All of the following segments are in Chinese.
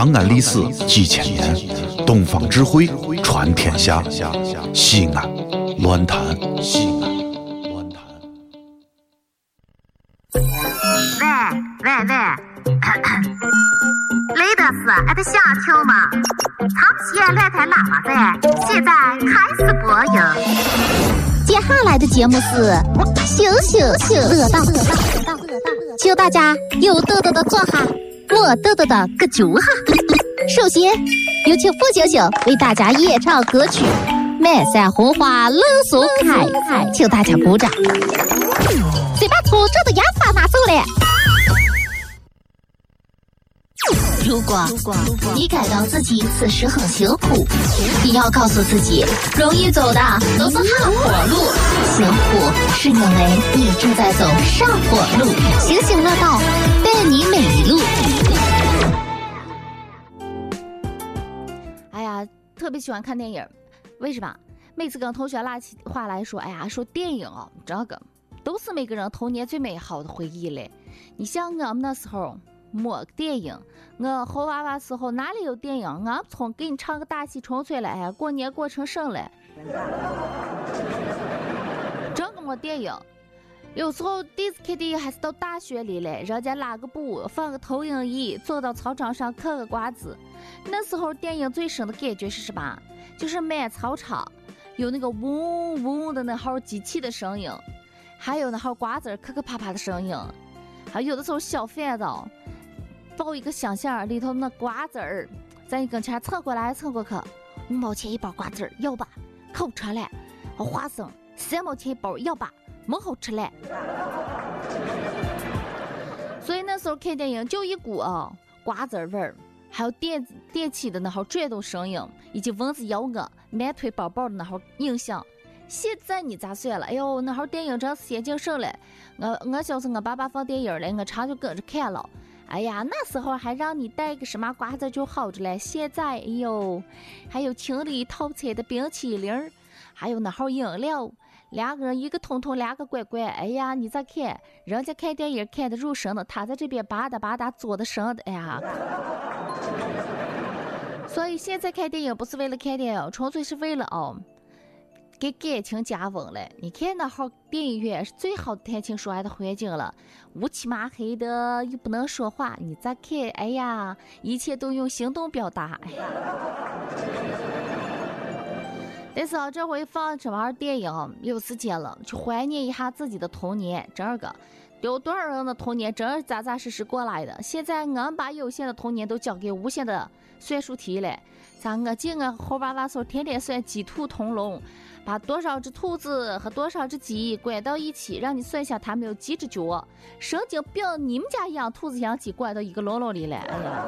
长安历史几千年，东方智慧传天下。西安，乱谈西安，乱谈。喂喂喂，雷德斯，俺的想听吗？长期乱弹喇叭在，现在开始播音。接下来的节目是醒醒醒乐道，请大家有豆豆的坐下，没豆豆的搁脚下。首先有请付星星为大家演唱歌曲《满山红花冷松开》，请大家鼓掌。先把粗重的牙刷拿走了。如果你感到自己此时很辛苦，你要告诉自己，容易走的都是下坡路，辛苦是因为你正在走上坡路。星星乐道带你每一路。特别喜欢看电影，为什么？每次跟同学拉起话来说，哎呀，说电影哦，这个都是每个人童年最美好的回忆嘞。你像我们那时候。没电影，我猴娃娃时候哪里有电影？俺从给你唱个大戏纯粹了，哎呀，过年过成省了。真个没电影，有时候第一次看电影还是到大学里了，人家拉个布，放个投影仪，坐到操场上嗑个瓜子。那时候电影最深的感觉是什么？就是满操场有那个嗡嗡的那号机器的声音，还有那号瓜子磕磕啪啪的声音，还有的时候小贩子。抱一个箱箱，里头那瓜子儿，在你跟前蹭过来蹭过去，五毛钱一包瓜子儿，要吧？可不吃了。花生三毛钱一包，要吧？没好吃嘞。所以那时候看电影就一股啊瓜子味儿，还有电电器的那号转动声音，以及蚊子咬我、满腿包包的那号影响。现在你咋算了？哎呦，那号电影真是先进神了。我我小时候我爸爸放电影了，我常就跟着看了。哎呀，那时候还让你带个什么瓜子就好着嘞。现在，哎呦，还有情侣套餐的冰淇淋，还有那号饮料，两个人一个通通，两个乖乖。哎呀，你再看，人家看电影看的入神了，他在这边吧嗒吧嗒做的神的，哎呀。所以现在看电影不是为了看电影，纯粹是为了哦。给感情加温了。你看那号电影院是最好的谈情说爱的环境了，乌漆麻黑的又不能说话，你再看，哎呀，一切都用行动表达。哎，但是啊，这回放这玩儿电影，有时间了去怀念一下自己的童年。这个有多少人的童年真是扎扎实实过来的？现在俺把有限的童年都交给无限的算术题了。咱我见我猴娃娃时候天天算鸡兔同笼。把多少只兔子和多少只鸡关到一起，让你算下它们有几只脚。神经病！你们家养兔子养鸡关到一个笼笼里了？哎呀，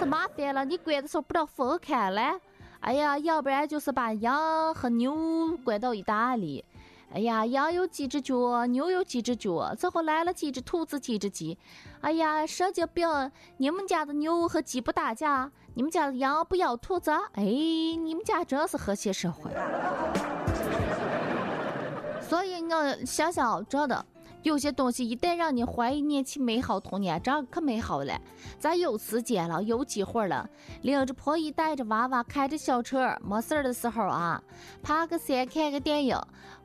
这麻烦了！你关的时候不知道分开了？哎呀，要不然就是把羊和牛关到一大里。哎呀，羊有几只脚，牛有几只脚，最后来了几只兔子，几只鸡。哎呀，神经病！你们家的牛和鸡不打架，你们家的羊不咬兔子？哎，你们家真是和谐社会。所以我想想，真的。有些东西一旦让你怀念起美好童年，这样可美好了。咱有时间了，有机会了，领着婆姨，带着娃娃，开着小车，没事儿的时候啊，爬个山，看个电影，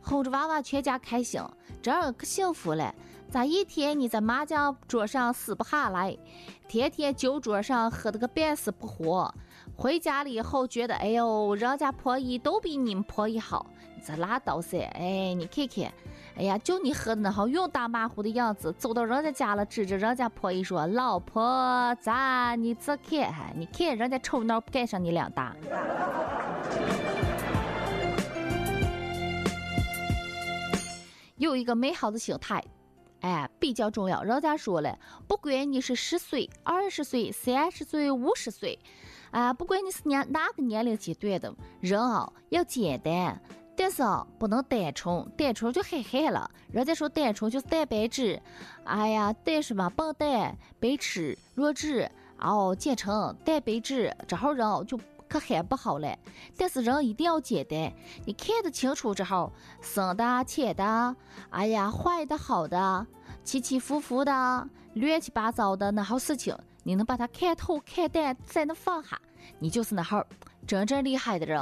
哄着娃娃，全家开心，这样可幸福了。咋一天你在麻将桌上死不下来，天天酒桌上喝的个半死不活，回家了以后觉得，哎呦，人家婆姨都比你们婆姨好，这拉倒噻。哎，你看看。哎呀，就你喝的那好用打马虎的样子，走到人家家了，指着人家婆姨说：“老婆，咋你这看？你看人家臭孬不赶上你两大。”有一个美好的心态，哎，比较重要。人家说了，不管你是十岁、二十岁、三十岁、五十岁，啊，不管你是年哪个年龄阶段的人啊，要简单。但是啊，不能单纯，单纯就很害了。人家说单纯就是蛋白质，哎呀，蛋什么笨蛋、白痴、弱智，哦，简称蛋白质，这号人就可很不好了。但是人一定要简单，你看得清楚这号生的、浅的，哎呀，坏的、好的，起起伏伏的、乱七八糟的那号事情，你能把它看透、看淡，再能放下，你就是那号真正厉害的人。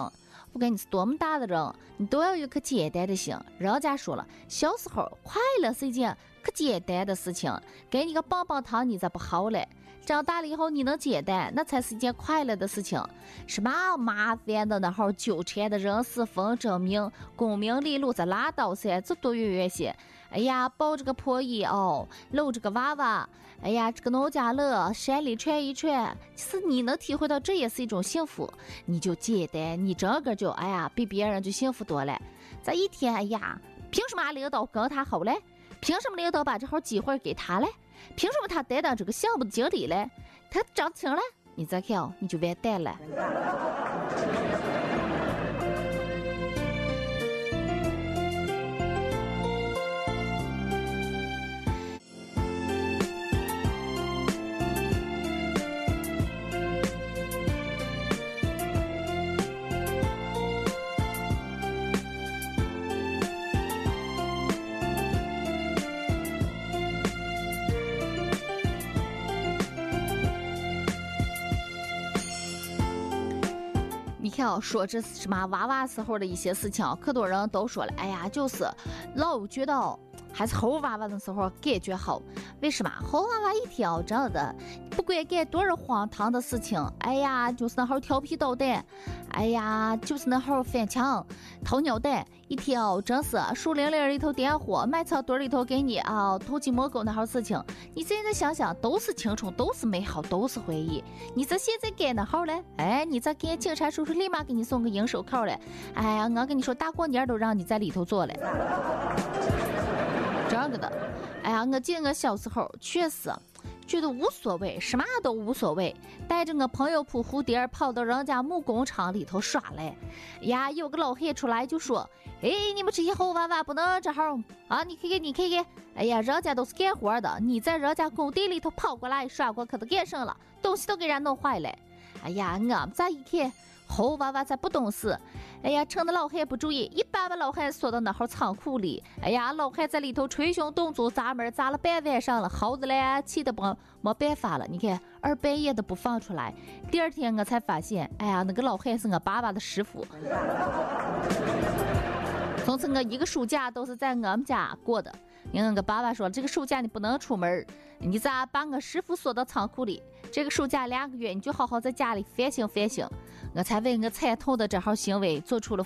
不管你是多么大的人，你都要有颗简单的心。人家说了，小时候快乐是一件可简单的事情，给你个棒棒糖，你咋不好嘞？长大了以后，你能简单，那才是一件快乐的事情。什么麻烦的那号纠缠的人事纷争名功名利禄，咱拉倒噻，这多远远些。哎呀，抱着个破衣哦，搂着个娃娃，哎呀，这个农家乐，山里串一串，其实你能体会到，这也是一种幸福。你就简单，你整个就哎呀，比别人就幸福多了。这一天，哎呀，凭什么领导跟他好嘞？凭什么领导把这号机会给他嘞？凭什么他担当这个项目的经理嘞？他涨停了，你再看哦，你就完蛋了。要，说这是什么娃娃时候的一些事情，可多人都说了，哎呀，就是老觉得还是猴娃娃的时候感觉好。为什么？猴娃娃一天哦，真的不管干多少荒唐的事情，哎呀，就是那号调皮捣蛋，哎呀，就是那号翻墙、偷鸟蛋，一天哦，真是树林里里头点火，埋草堆里头给你啊偷鸡摸狗那号事情。你现在想想，都是青春，都是美好，都是回忆。你这现在干那号嘞？哎，你这给警察叔叔立马给你送个银手铐嘞！哎呀，我跟你说，大过年都让你在里头坐嘞。这个的，哎呀，我记得我小时候确实觉得无所谓，什么都无所谓，带着我朋友扑蝴蝶跑到人家木工厂里头耍嘞。呀，有个老汉出来就说：“哎，你们这些猴娃娃不能这号啊！你看看，你看看，哎呀，人家都是干活的，你在人家工地里头跑过来耍过，可都干什了？东西都给人家弄坏了。哎呀，我们再一看，猴娃娃才不懂事。”哎呀，趁着老汉不注意，一把把老汉锁到那号仓库里。哎呀，老汉在里头捶胸顿足砸门，砸了半晚上了，猴子嘞气得不没办法了。你看，二半夜的不放出来。第二天我才发现，哎呀，那个老汉是我爸爸的师傅。从此我一个暑假都是在我们家过的。因为我爸爸说，这个暑假你不能出门，你咋把我师傅锁到仓库里？这个暑假两个月，你就好好在家里反省反省。我才为我惨痛的这号行为做出了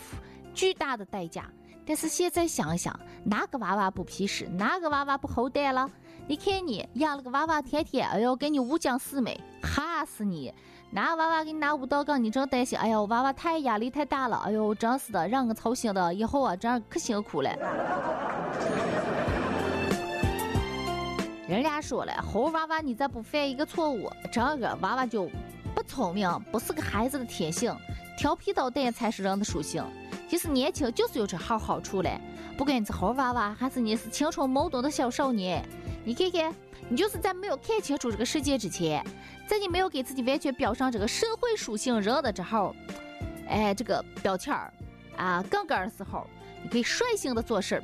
巨大的代价。但是现在想一想，哪个娃娃不皮实？哪个娃娃不好带了？你看你养了个娃娃，天天哎呦给你五讲四美，吓死你！拿娃娃给你拿舞蹈杠，你真担心，哎呦娃娃太压力太大了，哎呦真是的，让我操心的，以后啊这样可辛苦了。人家说了，猴娃娃你再不犯一个错误，这个娃娃就不聪明，不是个孩子的天性，调皮捣蛋才是人的属性。其实年轻就是有这好好处嘞，不管你是猴娃娃，还是你是青春懵懂的小少年，你看看，你就是在没有看清楚这个世界之前，在你没有给自己完全标上这个社会属性人的之后，哎，这个标签儿啊杠杆的时候，你可以率性的做事儿。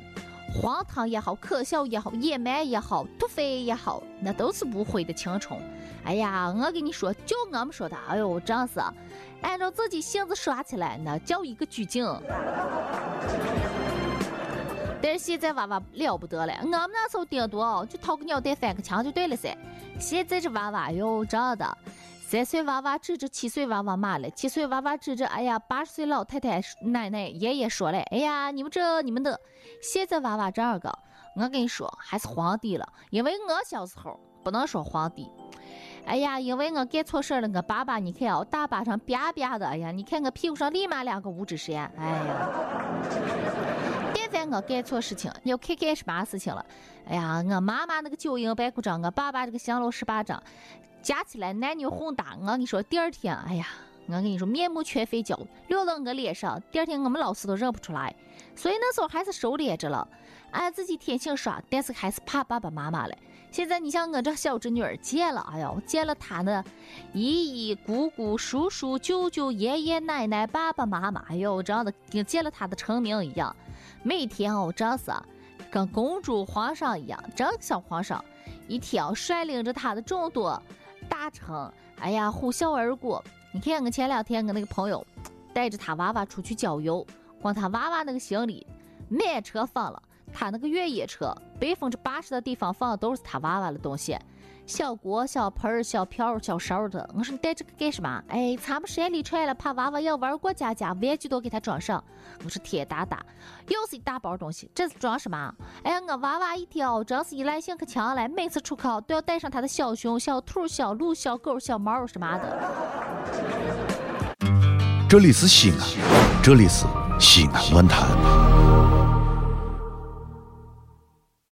荒唐也好，可笑也好，野蛮也好，土匪也好，那都是无悔的青春。哎呀，我跟你说，就我们说的，哎呦，真是按照自己性子耍起来，那叫一个拘谨。但是现在娃娃了不得了，我们那时候顶多就掏个鸟蛋翻个墙就对了噻。现在这娃娃，哎呦，真的。三岁娃娃指着七岁娃娃骂了，七岁娃娃指着哎呀八十岁老太太奶奶爷爷说了，哎呀你们这你们的现在娃娃这个，我跟你说还是皇帝了，因为我小时候不能说皇帝，哎呀因为我干错事了，我爸爸你看我大巴上啪啪的，哎呀你看我屁股上立马两个五指山，哎呀，现在我干错事情，要看干什么事情了，哎呀我妈妈那个九阴白骨掌，我爸爸这个降龙十八掌。加起来男女混搭，我跟你说，第二天，哎呀，我跟你说，面目全非焦，流到我脸上。第二天我们老师都认不出来，所以那时候还是收敛着了，俺自己天性耍，但是还是怕爸爸妈妈嘞。现在你像我这小侄女儿见了，哎呦，见了她那姨姨、姑姑、叔叔、舅舅、爷爷奶奶、爸爸妈妈，哎呦，这样的跟见了她的成名一样，每天哦，真是跟公主、皇上一样，真像皇上。一天率领着他的众多大成，哎呀，呼啸而过。你看，我前两天我那个朋友带着他娃娃出去郊游，光他娃娃那个行李满车放了，他那个越野车百分之八十的地方放的都是他娃娃的东西。小锅、小盆儿、小瓢、小勺的，我说你带这个干什么？哎，咱们山里出来了，怕娃娃要玩过家家，玩具都给他装上。我说天大大，又是一大包东西，这是装什么？哎呀，我娃娃一条真是依赖性可强了，每次出考都要带上他的小熊、小兔、小鹿、小狗、小猫什么的。这里是西安，这里是西安论坛。